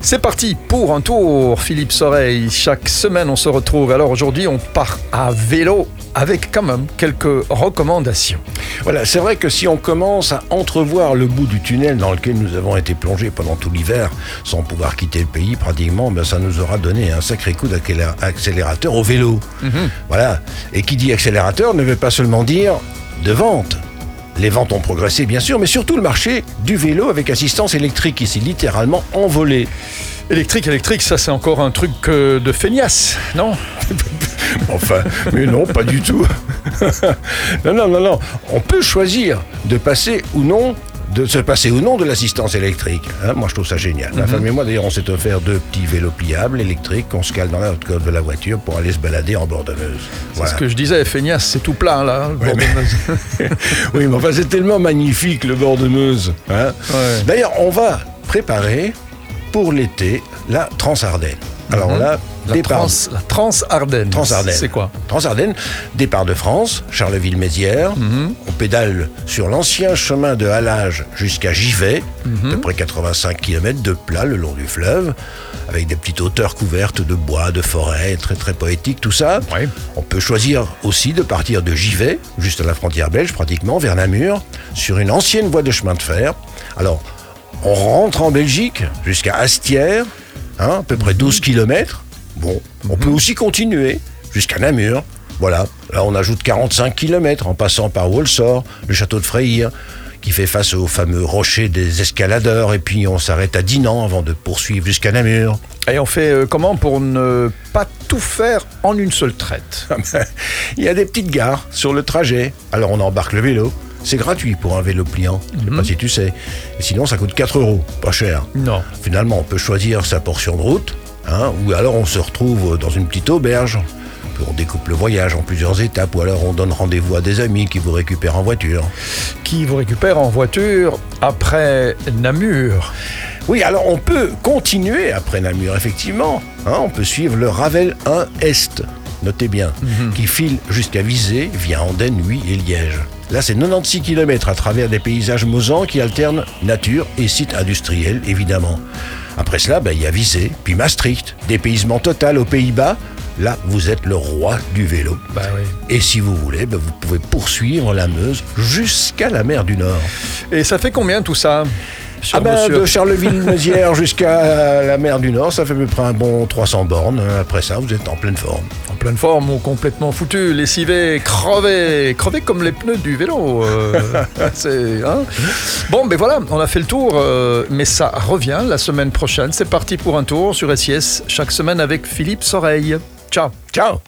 C'est parti pour un tour, Philippe Soreille. Chaque semaine, on se retrouve. Alors aujourd'hui, on part à vélo avec quand même quelques recommandations. Voilà, c'est vrai que si on commence à entrevoir le bout du tunnel dans lequel nous avons été plongés pendant tout l'hiver, sans pouvoir quitter le pays pratiquement, ben ça nous aura donné un sacré coup d'accélérateur au vélo. Voilà. Et qui dit accélérateur ne veut pas seulement dire de vente. Les ventes ont progressé, bien sûr, mais surtout le marché du vélo avec assistance électrique qui s'est littéralement envolé. Électrique, électrique, ça c'est encore un truc euh, de feignasse, non? Enfin, mais non, pas du tout. non, non, non, non. On peut choisir de passer ou non de se passer ou non de l'assistance électrique. hein. moi, je trouve ça génial. Ma femme et moi, d'ailleurs, on s'est offert deux petits vélos pliables électriques qu'on se cale dans la haute côte de la voiture pour aller se balader en bord de Meuse. C'est Voilà. ce que je disais, feignasse, c'est tout plein là. le de Meuse. oui, mais enfin, c'est tellement magnifique le bord de Meuse. hein. Ouais. D'ailleurs, on va préparer pour l'été la Transardenne. Alors là, La départ- trans, la Trans-Ardenne. Transardenne. C'est quoi Transardenne, départ de France, Charleville-Mézières. Mhm. On pédale sur l'ancien chemin de halage jusqu'à Givet, Mhm. à peu près 85 km de plat le long du fleuve, avec des petites hauteurs couvertes de bois, de forêt, très très poétique, tout ça. Oui. On peut choisir aussi de partir de Givet, juste à la frontière belge pratiquement, vers Namur, sur une ancienne voie de chemin de fer. Alors, on rentre en Belgique jusqu'à Astières, hein, à peu près 12 km. Bon, on peut aussi continuer jusqu'à Namur. Voilà, là on ajoute 45 km en passant par Wolsor, le château de Freyr, qui fait face aux fameux rochers des escaladeurs, et puis on s'arrête à Dinan avant de poursuivre jusqu'à Namur. Et on fait euh, comment pour ne pas tout faire en une seule traite? Il y a des petites gares sur le trajet. Alors on embarque le vélo. C'est gratuit pour un vélo pliant. Je sais pas si tu sais. Et sinon, ça coûte 4 euros. Pas cher. Non. Finalement, on peut choisir sa portion de route. hein, ou alors on se retrouve dans une petite auberge. On découpe le voyage en plusieurs étapes. Ou alors on donne rendez-vous à des amis qui vous récupèrent en voiture. Qui vous récupère en voiture après Namur Oui, alors on peut continuer après Namur, effectivement. Hein, on peut suivre le Ravel 1 Est, notez bien, qui file jusqu'à Visé, via Andenne, Huy et Liège. Là, c'est 96 km à travers des paysages mosans qui alternent nature et sites industriels, évidemment. Après cela, ben, il y a Visé, puis Maastricht, dépaysement total aux Pays-Bas. Là, vous êtes le roi du vélo. Bah oui. Et si vous voulez, ben, vous pouvez poursuivre la Meuse jusqu'à la mer du Nord. Et ça fait combien tout ça? Ah ben, de Charleville-Mézières jusqu'à la mer du Nord, ça fait à peu près un bon 300 bornes. Après ça, vous êtes en pleine forme. En pleine forme ou complètement foutu, lessivé, crevé, crevé comme les pneus du vélo. euh, c'est, hein bon, ben voilà, on a fait le tour, euh, mais ça revient la semaine prochaine. C'est parti pour un tour sur SIS chaque semaine avec Philippe Soreille. Ciao Ciao